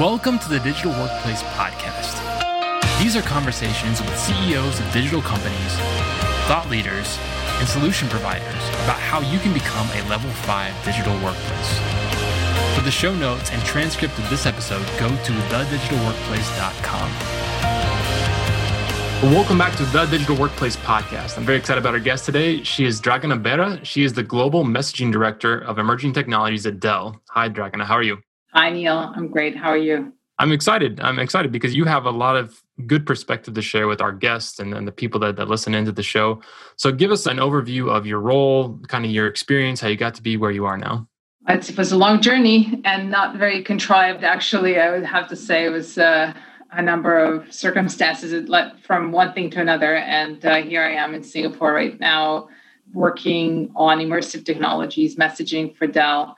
Welcome to the Digital Workplace Podcast. These are conversations with CEOs of digital companies, thought leaders, and solution providers about how you can become a level 5 digital workplace. For the show notes and transcript of this episode, go to thedigitalworkplace.com. Welcome back to the Digital Workplace Podcast. I'm very excited about our guest today. She is Dragana Beara. She is the Global Messaging Director of Emerging Technologies at Dell. Hi, Dragana. How are you? Hi, Neil. I'm great. How are you? I'm excited. I'm excited because you have a lot of good perspective to share with our guests and, and the people that, that listen into the show. So, give us an overview of your role, kind of your experience, how you got to be where you are now. It was a long journey and not very contrived, actually. I would have to say it was uh, a number of circumstances that led from one thing to another. And uh, here I am in Singapore right now, working on immersive technologies, messaging for Dell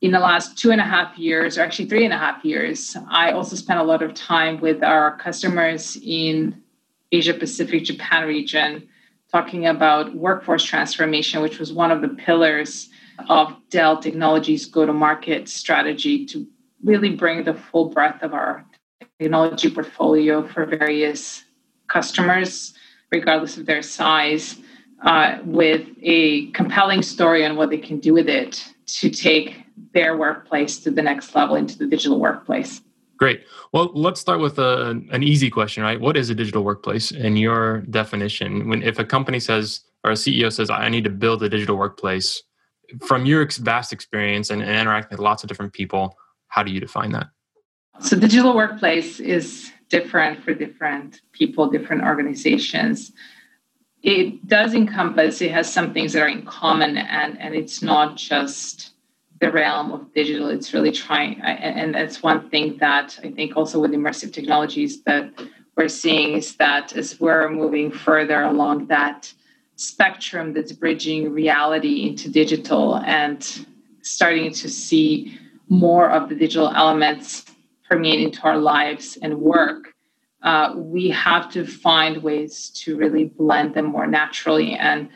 in the last two and a half years, or actually three and a half years, I also spent a lot of time with our customers in Asia Pacific, Japan region, talking about workforce transformation, which was one of the pillars of Dell Technologies go to market strategy to really bring the full breadth of our technology portfolio for various customers, regardless of their size, uh, with a compelling story on what they can do with it to take their workplace to the next level into the digital workplace. Great. Well, let's start with a, an easy question, right? What is a digital workplace in your definition? When if a company says or a CEO says, "I need to build a digital workplace," from your vast experience and, and interacting with lots of different people, how do you define that? So, digital workplace is different for different people, different organizations. It does encompass. It has some things that are in common, and and it's not just the realm of digital. It's really trying, and that's one thing that I think also with immersive technologies that we're seeing is that as we're moving further along that spectrum that's bridging reality into digital and starting to see more of the digital elements permeate into our lives and work, uh, we have to find ways to really blend them more naturally and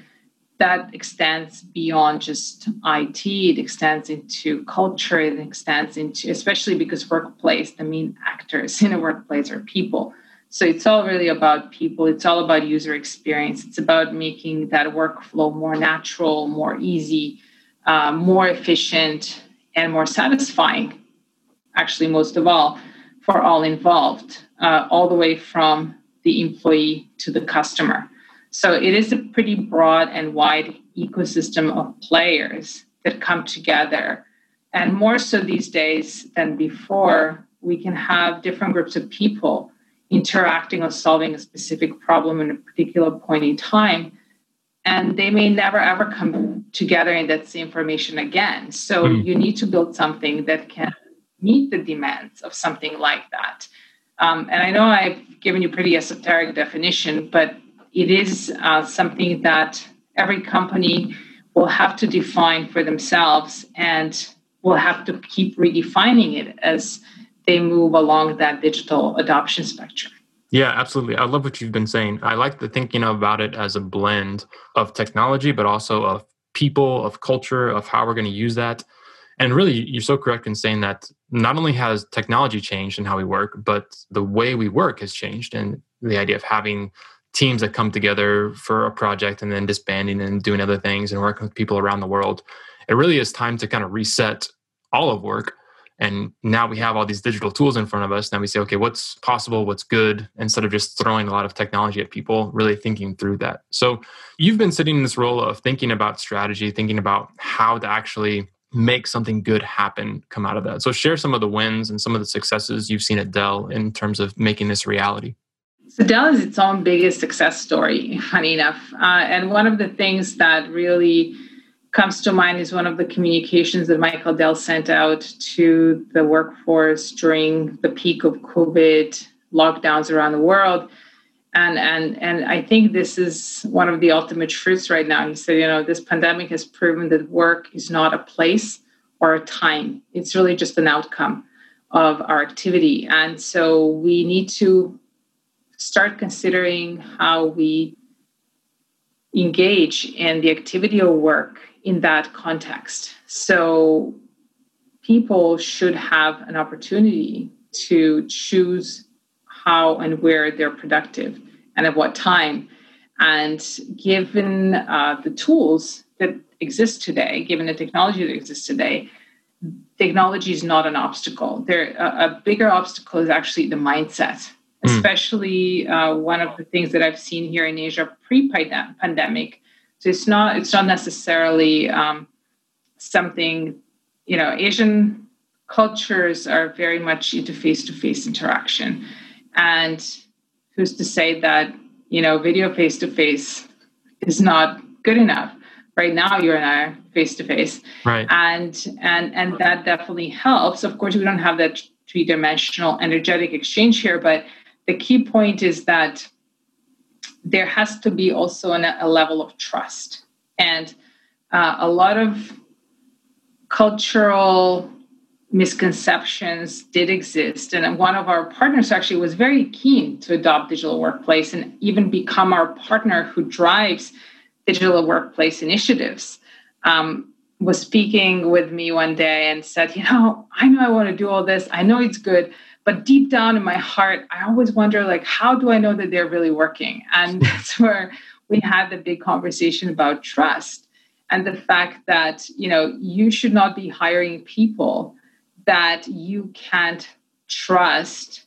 that extends beyond just IT. It extends into culture. It extends into, especially because workplace, the main actors in a workplace are people. So it's all really about people. It's all about user experience. It's about making that workflow more natural, more easy, uh, more efficient, and more satisfying. Actually, most of all, for all involved, uh, all the way from the employee to the customer. So it is a pretty broad and wide ecosystem of players that come together. And more so these days than before, we can have different groups of people interacting or solving a specific problem in a particular point in time. And they may never ever come together in that same formation again. So mm. you need to build something that can meet the demands of something like that. Um, and I know I've given you pretty esoteric definition, but it is uh, something that every company will have to define for themselves and will have to keep redefining it as they move along that digital adoption spectrum. Yeah, absolutely. I love what you've been saying. I like the thinking about it as a blend of technology, but also of people, of culture, of how we're going to use that. And really, you're so correct in saying that not only has technology changed in how we work, but the way we work has changed. And the idea of having teams that come together for a project and then disbanding and doing other things and working with people around the world. It really is time to kind of reset all of work. And now we have all these digital tools in front of us. Now we say, okay, what's possible? What's good? Instead of just throwing a lot of technology at people, really thinking through that. So you've been sitting in this role of thinking about strategy, thinking about how to actually make something good happen come out of that. So share some of the wins and some of the successes you've seen at Dell in terms of making this reality. So Dell is its own biggest success story, funny enough. Uh, and one of the things that really comes to mind is one of the communications that Michael Dell sent out to the workforce during the peak of COVID lockdowns around the world. And, and, and I think this is one of the ultimate truths right now. He said, you know, this pandemic has proven that work is not a place or a time, it's really just an outcome of our activity. And so we need to start considering how we engage in the activity of work in that context. So people should have an opportunity to choose how and where they're productive and at what time. And given uh, the tools that exist today, given the technology that exists today, technology is not an obstacle. There, a, a bigger obstacle is actually the mindset. Mm. Especially uh, one of the things that I've seen here in Asia pre-pandemic. So it's not it's not necessarily um, something you know. Asian cultures are very much into face-to-face interaction, and who's to say that you know video face-to-face is not good enough? right now you and I are face to face. Right. And and and that definitely helps. Of course, we don't have that three dimensional energetic exchange here, but the key point is that there has to be also an, a level of trust and uh, a lot of cultural misconceptions did exist and one of our partners actually was very keen to adopt digital workplace and even become our partner who drives digital workplace initiatives um, was speaking with me one day and said, You know, I know I want to do all this. I know it's good. But deep down in my heart, I always wonder, like, how do I know that they're really working? And that's where we had the big conversation about trust and the fact that, you know, you should not be hiring people that you can't trust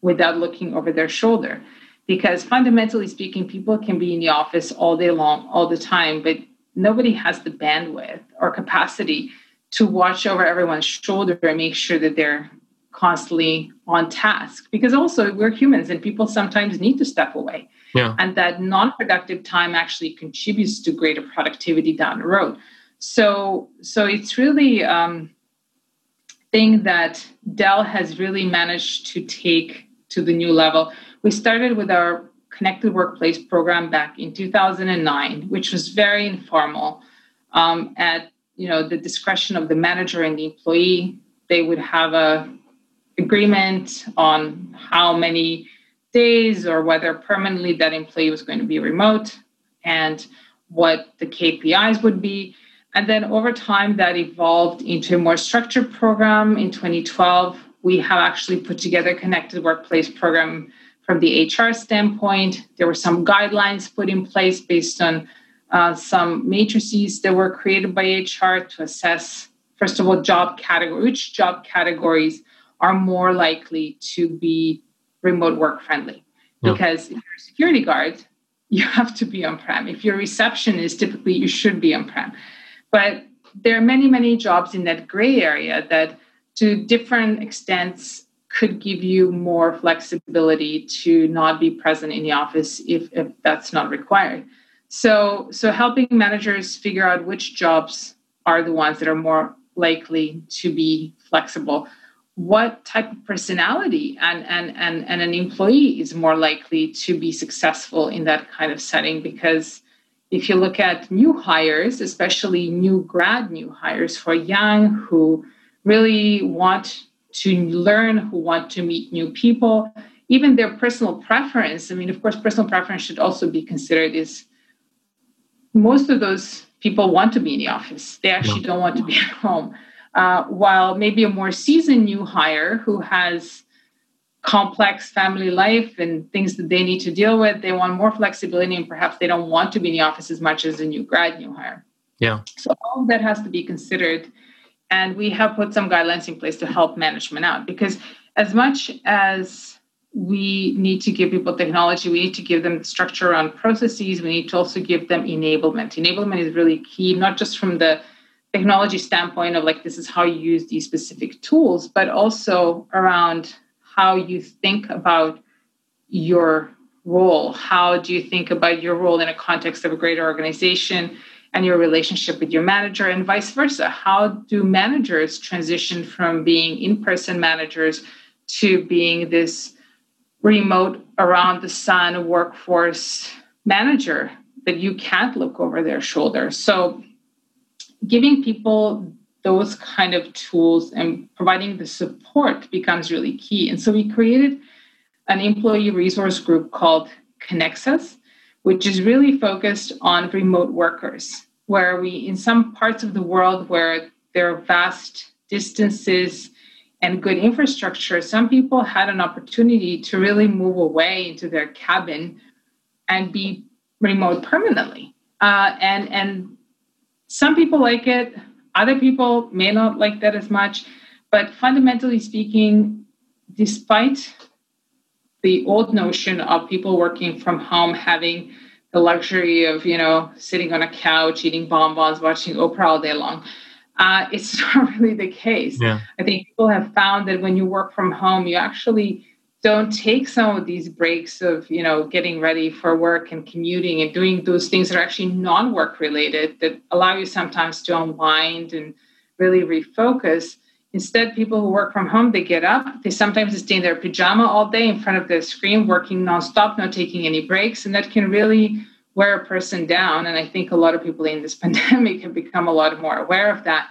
without looking over their shoulder because fundamentally speaking people can be in the office all day long all the time but nobody has the bandwidth or capacity to watch over everyone's shoulder and make sure that they're constantly on task because also we're humans and people sometimes need to step away yeah. and that non-productive time actually contributes to greater productivity down the road so so it's really um thing that dell has really managed to take to the new level we started with our Connected Workplace program back in 2009, which was very informal. Um, at you know the discretion of the manager and the employee, they would have a agreement on how many days or whether permanently that employee was going to be remote and what the KPIs would be. And then over time, that evolved into a more structured program. In 2012, we have actually put together a connected workplace program from the HR standpoint. There were some guidelines put in place based on uh, some matrices that were created by HR to assess, first of all, job category, which job categories are more likely to be remote work friendly. Yeah. Because if you're a security guard, you have to be on prem. If you're a receptionist, typically you should be on prem. But there are many, many jobs in that gray area that, to different extents, could give you more flexibility to not be present in the office if, if that's not required. So, so helping managers figure out which jobs are the ones that are more likely to be flexible. What type of personality and, and, and, and an employee is more likely to be successful in that kind of setting? Because if you look at new hires, especially new grad new hires who are young, who really want to learn, who want to meet new people, even their personal preference. I mean, of course, personal preference should also be considered. Is most of those people want to be in the office; they actually don't want to be at home. Uh, while maybe a more seasoned new hire who has complex family life and things that they need to deal with, they want more flexibility and perhaps they don't want to be in the office as much as a new grad new hire. Yeah. So all of that has to be considered and we have put some guidelines in place to help management out because as much as we need to give people technology we need to give them structure around processes we need to also give them enablement enablement is really key not just from the technology standpoint of like this is how you use these specific tools but also around how you think about your role. How do you think about your role in a context of a greater organization and your relationship with your manager and vice versa? How do managers transition from being in-person managers to being this remote around the sun workforce manager that you can't look over their shoulder? So giving people those kind of tools and providing the support becomes really key and so we created an employee resource group called Connexus which is really focused on remote workers, where we, in some parts of the world where there are vast distances and good infrastructure, some people had an opportunity to really move away into their cabin and be remote permanently. Uh, and and some people like it, other people may not like that as much. But fundamentally speaking, despite the old notion of people working from home having the luxury of you know sitting on a couch eating bonbons watching oprah all day long uh, it's not really the case yeah. i think people have found that when you work from home you actually don't take some of these breaks of you know getting ready for work and commuting and doing those things that are actually non-work related that allow you sometimes to unwind and really refocus Instead, people who work from home, they get up, they sometimes stay in their pajama all day in front of the screen, working nonstop, not taking any breaks. And that can really wear a person down. And I think a lot of people in this pandemic have become a lot more aware of that.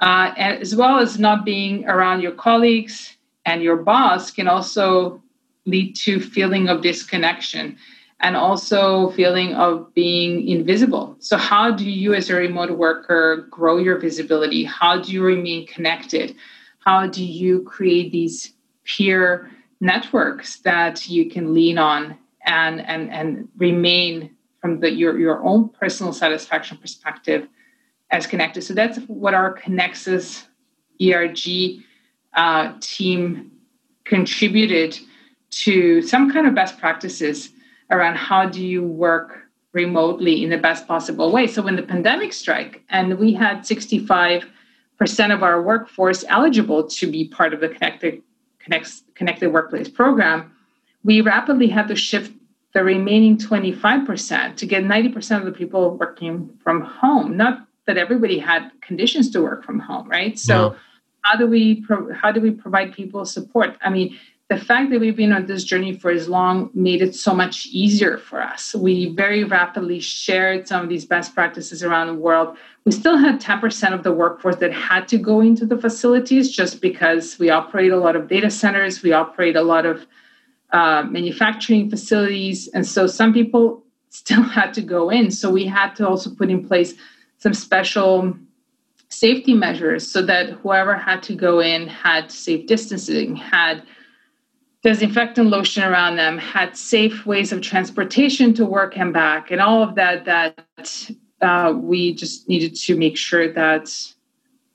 Uh, as well as not being around your colleagues and your boss can also lead to feeling of disconnection and also feeling of being invisible. So how do you as a remote worker grow your visibility? How do you remain connected? How do you create these peer networks that you can lean on and and and remain from the your your own personal satisfaction perspective as connected. So that's what our Connexus ERG uh, team contributed to some kind of best practices around how do you work remotely in the best possible way. So when the pandemic struck and we had 65% of our workforce eligible to be part of the connected connects, connected workplace program, we rapidly had to shift the remaining 25% to get 90% of the people working from home. Not that everybody had conditions to work from home, right? So no. How do we pro- how do we provide people support? I mean, the fact that we've been on this journey for as long made it so much easier for us. We very rapidly shared some of these best practices around the world. We still had 10% of the workforce that had to go into the facilities just because we operate a lot of data centers, we operate a lot of uh, manufacturing facilities. And so some people still had to go in. So we had to also put in place some special safety measures so that whoever had to go in had safe distancing, had disinfectant lotion around them, had safe ways of transportation to work and back, and all of that. That uh, we just needed to make sure that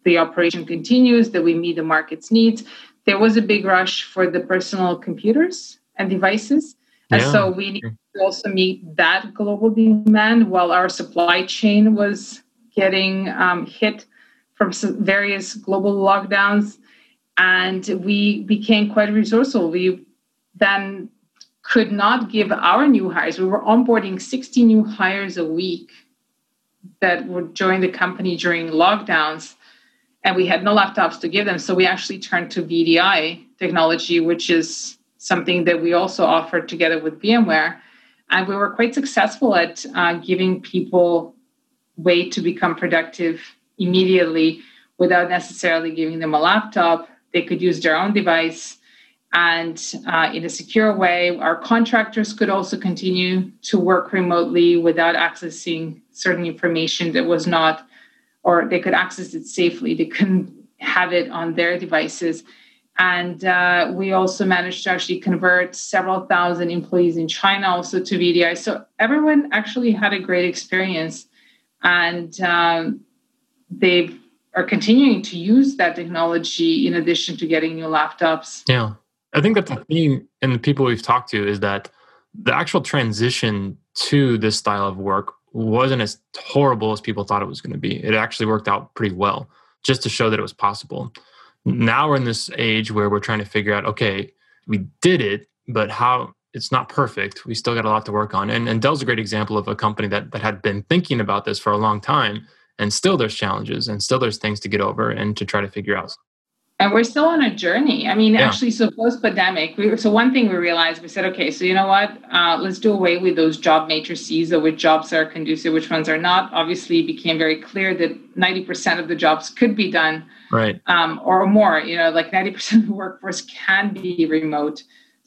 the operation continues, that we meet the market's needs. There was a big rush for the personal computers and devices. Yeah. And so we need to also meet that global demand while our supply chain was getting um, hit from various global lockdowns and we became quite resourceful. We then could not give our new hires. We were onboarding 60 new hires a week that would join the company during lockdowns, and we had no laptops to give them. So we actually turned to VDI technology, which is something that we also offered together with VMware. And we were quite successful at uh, giving people way to become productive immediately without necessarily giving them a laptop they could use their own device and uh, in a secure way. Our contractors could also continue to work remotely without accessing certain information that was not, or they could access it safely. They couldn't have it on their devices. And uh, we also managed to actually convert several thousand employees in China also to VDI. So everyone actually had a great experience. And um, they've are continuing to use that technology in addition to getting new laptops. Yeah. I think that the theme and the people we've talked to is that the actual transition to this style of work wasn't as horrible as people thought it was going to be. It actually worked out pretty well just to show that it was possible. Now we're in this age where we're trying to figure out okay, we did it, but how it's not perfect. We still got a lot to work on. And, and Dell's a great example of a company that, that had been thinking about this for a long time and still there's challenges and still there's things to get over and to try to figure out. And we're still on a journey. I mean yeah. actually so post pandemic we, so one thing we realized we said okay so you know what? Uh, let's do away with those job matrices or which jobs are conducive which ones are not. Obviously became very clear that 90% of the jobs could be done right. um, or more you know like 90% of the workforce can be remote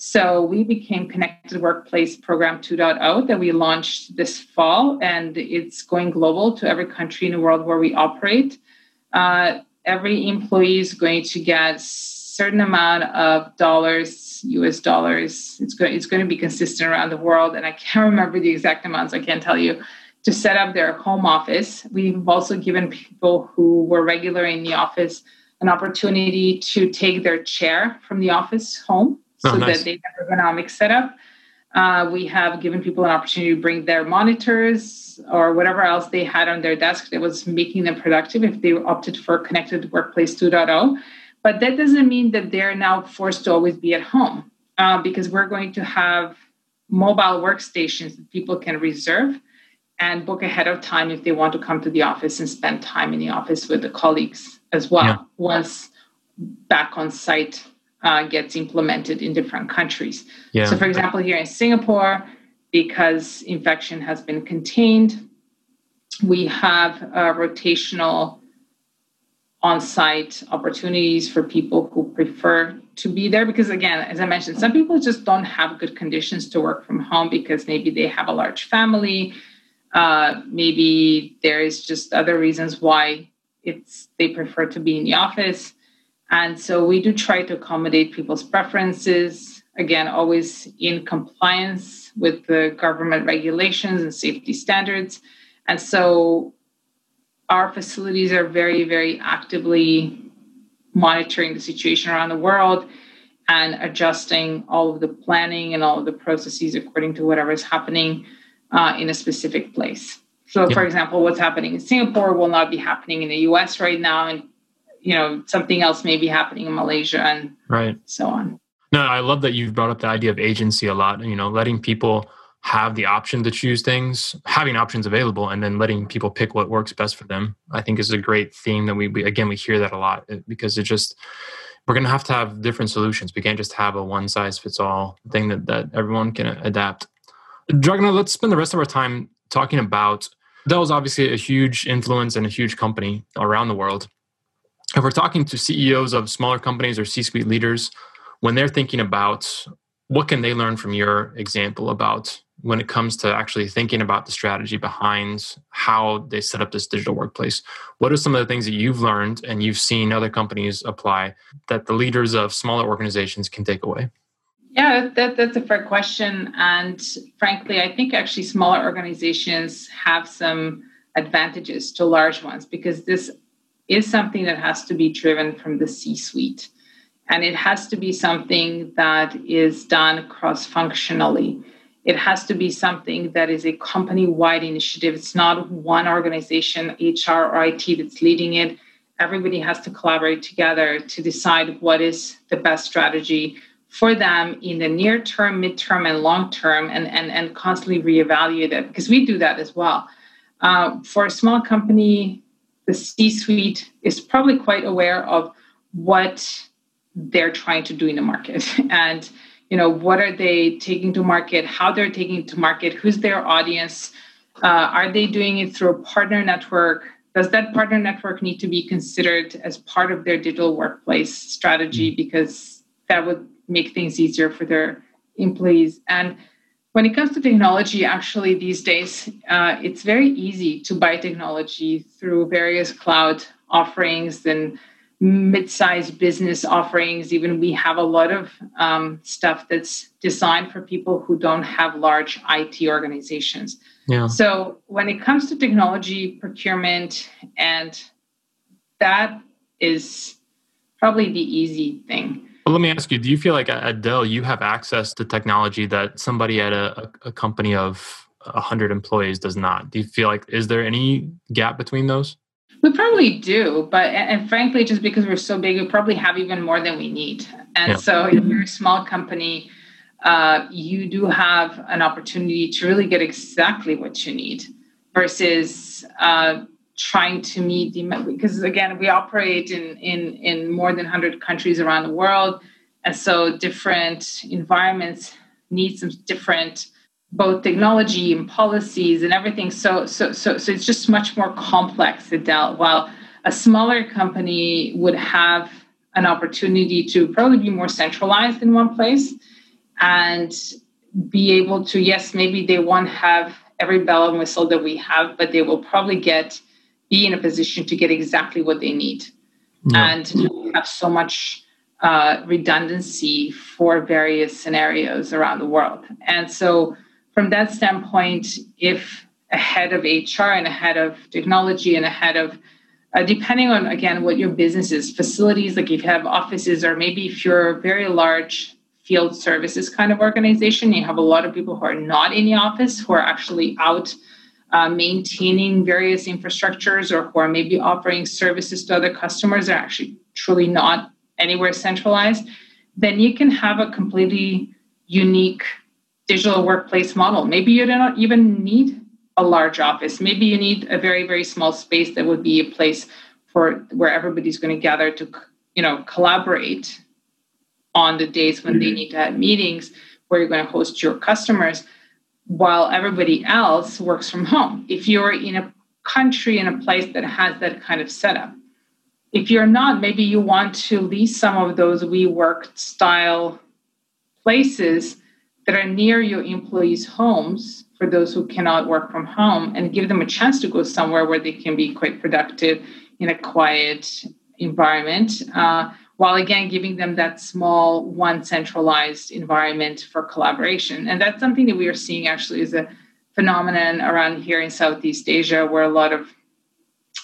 so we became Connected Workplace Program 2.0 that we launched this fall, and it's going global to every country in the world where we operate. Uh, every employee is going to get certain amount of dollars, US dollars. It's going it's going to be consistent around the world, and I can't remember the exact amounts. I can't tell you to set up their home office. We've also given people who were regular in the office an opportunity to take their chair from the office home oh, so nice. that they have ergonomic setup. Uh, we have given people an opportunity to bring their monitors or whatever else they had on their desk that was making them productive if they opted for Connected Workplace 2.0. But that doesn't mean that they're now forced to always be at home uh, because we're going to have mobile workstations that people can reserve and book ahead of time if they want to come to the office and spend time in the office with the colleagues as well yeah. once back on site uh, gets implemented in different countries. Yeah. So, for example, here in Singapore, because infection has been contained, we have rotational on site opportunities for people who prefer to be there. Because, again, as I mentioned, some people just don't have good conditions to work from home because maybe they have a large family. Uh, maybe there is just other reasons why it's they prefer to be in the office and so we do try to accommodate people's preferences, again, always in compliance with the government regulations and safety standards. And so our facilities are very, very actively monitoring the situation around the world and adjusting all of the planning and all of the processes according to whatever is happening uh, in a specific place. So, for example, what's happening in Singapore will not be happening in the US right now, and you know something else may be happening in malaysia and right. so on. No i love that you've brought up the idea of agency a lot you know letting people have the option to choose things having options available and then letting people pick what works best for them. I think is a great theme that we, we again we hear that a lot eh, because it just we're going to have to have different solutions. We can't just have a one size fits all thing that, that everyone can adapt. Dragana let's spend the rest of our time talking about Dell Dell's obviously a huge influence and a huge company around the world if we're talking to CEOs of smaller companies or C-suite leaders, when they're thinking about what can they learn from your example about when it comes to actually thinking about the strategy behind how they set up this digital workplace what are some of the things that you've learned and you've seen other companies apply that the leaders of smaller organizations can take away? Yeah that, that's a fair question. And frankly i think actually smaller organizations have some advantages to large ones because this is something that has to be driven from the C suite. And it has to be something that is done cross functionally. It has to be something that is a company wide initiative. It's not one organization, HR or IT, that's leading it. Everybody has to collaborate together to decide what is the best strategy for them in the near term, midterm, and long term, and, and, and constantly reevaluate it because we do that as well. Uh, for a small company, the C suite is probably quite aware of what they're trying to do in the market. And you know what are they taking to market? How they're taking to market? Who's their audience? Uh, are they doing it through a partner network? Does that partner network need to be considered as part of their digital workplace strategy? Mm. because that would make things easier for their employees. And when it comes to technology, actually, these days, uh, it's very easy to buy technology through various cloud offerings and mid-sized business offerings. Even we have a lot of um, stuff that's designed for people who don't have large IT organizations. Yeah. So when it comes to technology procurement, and that is probably the easy thing. Well, let me ask you: Do you feel like at Dell you have access to technology that somebody at a, a company of hundred employees does not? Do you feel like is there any gap between those? We probably do, but and frankly, just because we're so big, we probably have even more than we need. And yeah. so, if you're a small company, uh, you do have an opportunity to really get exactly what you need, versus uh, trying to meet the because again we operate in in in more than 100 countries around the world. And so different environments need some different both technology and policies and everything. So so so so it's just much more complex deal while a smaller company would have an opportunity to probably be more centralized in one place and be able to yes maybe they won't have every bell and whistle that we have but they will probably get be in a position to get exactly what they need yeah. and have so much uh, redundancy for various scenarios around the world. And so, from that standpoint, if a head of HR and a head of technology and a head of uh, depending on again what your business is facilities like if you have offices or maybe if you're a very large field services kind of organization you have a lot of people who are not in the office who are actually out uh, maintaining various infrastructures or who are maybe offering services to other customers are actually truly not anywhere centralized then you can have a completely unique digital workplace model maybe you don't even need a large office. Maybe you need a very, very small space that would be a place for where everybody's going to gather to, you know, collaborate on the days when they mm-hmm. need to have meetings where you're going to host your customers while everybody else works from home. If you're in a country in a place that has that kind of setup. If you're not, maybe you want to lease some of those WeWork style places that are near your employees' homes for those who cannot work from home and give them a chance to go somewhere where they can be quite productive in a quiet environment uh, while again giving them that small one centralized environment for collaboration and that's something that we are seeing actually is a phenomenon around here in southeast asia where a lot of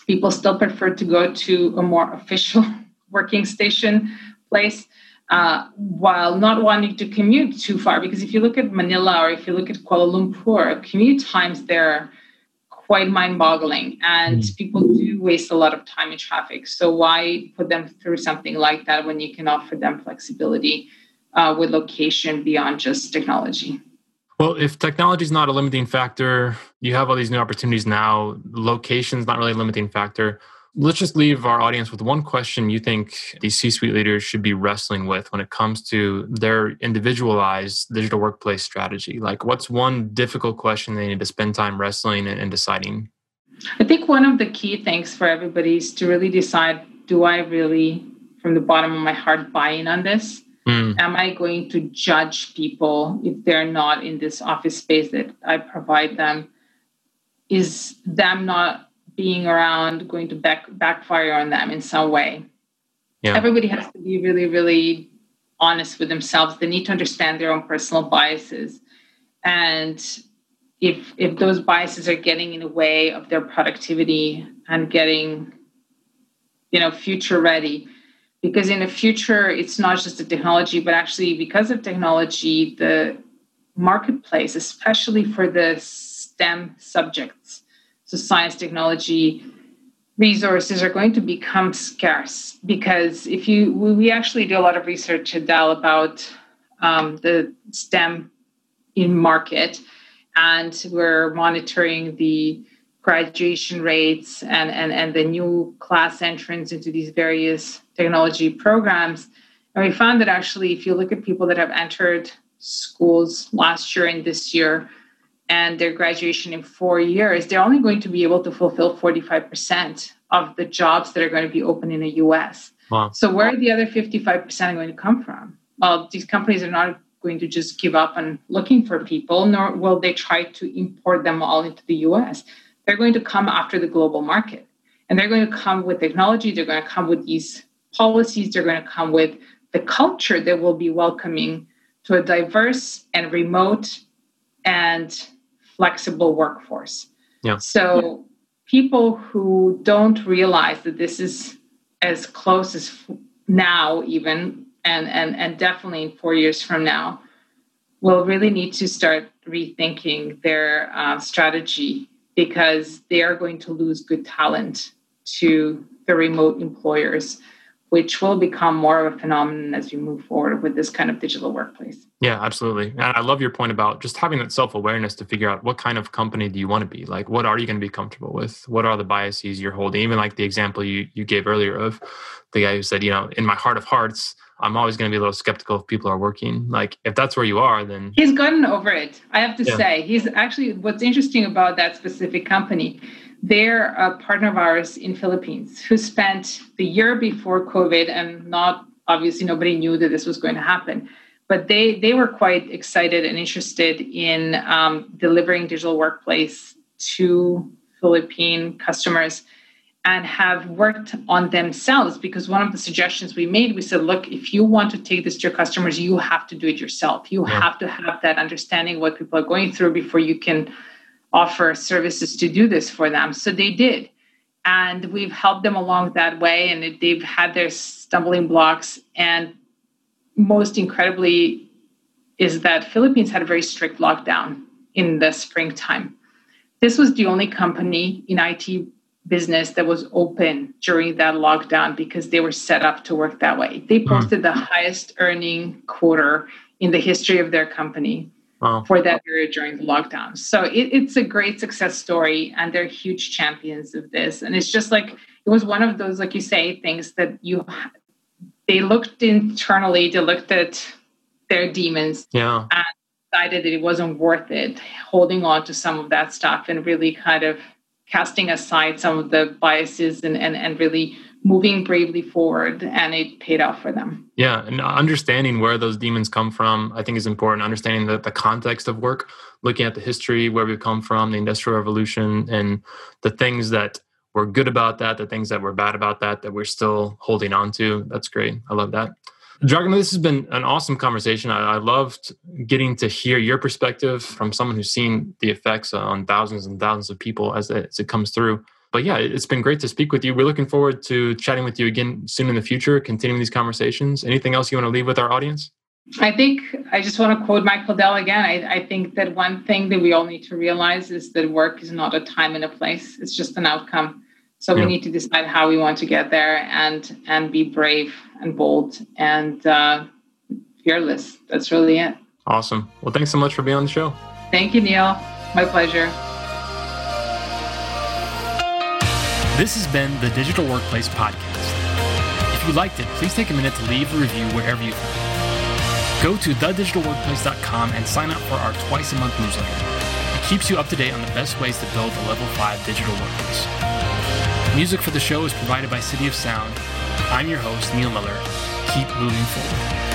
people still prefer to go to a more official working station place uh, while not wanting to commute too far. Because if you look at Manila or if you look at Kuala Lumpur, commute times there quite mind boggling and mm. people do waste a lot of time in traffic. So, why put them through something like that when you can offer them flexibility uh, with location beyond just technology? Well, if technology is not a limiting factor, you have all these new opportunities now. Location is not really a limiting factor Let's just leave our audience with one question you think these C suite leaders should be wrestling with when it comes to their individualized digital workplace strategy. Like, what's one difficult question they need to spend time wrestling and, deciding? I think one of the key things for everybody is to really decide do I really, from the bottom of my heart, buy in on this? Mm. Am I going to judge people if they're not in this office space that I provide them? Is them not being around going to back backfire on them in some way. Yeah. Everybody has to be really, really honest with themselves. They need to understand their own personal biases. And if if those biases are getting in the way of their productivity and getting, you know, future ready, because in the future it's not just the technology, but actually because of technology, the marketplace, especially for the STEM subjects, so science technology resources are going to become scarce because if you we actually do a lot of research at Dell about um, the STEM in market, and we're monitoring the graduation rates and, and, and the new class entrance into these various technology programs. And we found that actually, if you look at people that have entered schools last year and this year, and their graduation in four years, they're only going to be able to fulfill 45% of the jobs that are going to be open in the US. Wow. So, where are the other 55% going to come from? Well, these companies are not going to just give up on looking for people, nor will they try to import them all into the US. They're going to come after the global market. And they're going to come with technology, they're going to come with these policies, they're going to come with the culture that will be welcoming to a diverse and remote and flexible workforce. Yeah. So people who don't realize that this is as close as now even and and and definitely in 4 years from now will really need to start rethinking their uh, strategy because they are going to lose good talent to the remote employers which will become more of a phenomenon as we move forward with this kind of digital workplace. Yeah, absolutely. And I love your point about just having that self awareness to figure out what kind of company do you want to be? Like, what are you going to be comfortable with? What are the biases you're holding? Even like the example you, you gave earlier of the guy who said, you know, in my heart of hearts, I'm always going to be a little skeptical if people are working. Like, if that's where you are, then. He's gotten over it, I have to yeah. say. He's actually, what's interesting about that specific company they're a partner of ours in Philippines who spent the year before COVID and not obviously nobody knew that this was going to happen. But they they were quite excited and interested in um, delivering digital workplace to Philippine customers. And have worked on themselves because one of the suggestions we made we said look if you want to take this to your customers you have to do it yourself. You yeah. have to have that understanding what people are going through before you can offer services to do this for them. So they did. And we've helped them along that way and they've had their stumbling blocks. And most incredibly is that philippines had a very strict lockdown in the springtime. This was the only company in it business that was open during that lockdown because they were set up to work that way. They hmm. posted the highest earning quarter in the history of their company wow. for that period during the lockdown. So it, it's a great success story, and they're huge champions of this. And it's just like it was one of those, like you say, things that you they looked internally, they looked at their demons, yeah, and decided that it wasn't worth it holding on to some of that stuff and really kind of casting aside some of the biases and, and, and really moving bravely forward and it paid off for them. Yeah and understanding where those demons come from i think is important. Understanding the, the context of work looking at the history where we've come from the industrial revolution and the things that were good about that the things that were bad about that that we're still holding on to. That's great. I love that Dragan, this has been an awesome conversation. I, I, loved getting to hear your perspective from someone who's seen the effects on thousands and thousands of people as it, as it comes through. But yeah, it's been great to speak with you. We're looking forward to chatting with you again soon in the future, continuing these conversations. Anything else you want to leave with our audience? I think I just want to quote Michael Dell again. I, I think that one thing that we all need to realize is that work is not a time and a place, it's just an outcome. So yeah. we need to decide how we want to get there and and be brave and bold and uh, fearless. That's really it. Awesome. Well, thanks so much for being on the show. Thank you, Neil. My pleasure. This has been the Digital Workplace Podcast. If you liked it, please take a minute to leave a review wherever you found Go to thedigitalworkplace.com and sign up for our twice a month newsletter. It keeps you up to date on the best ways to build a level 5 digital workplace. Music for the show is provided by City of Sound. I'm your host, Neil Miller. Keep moving forward.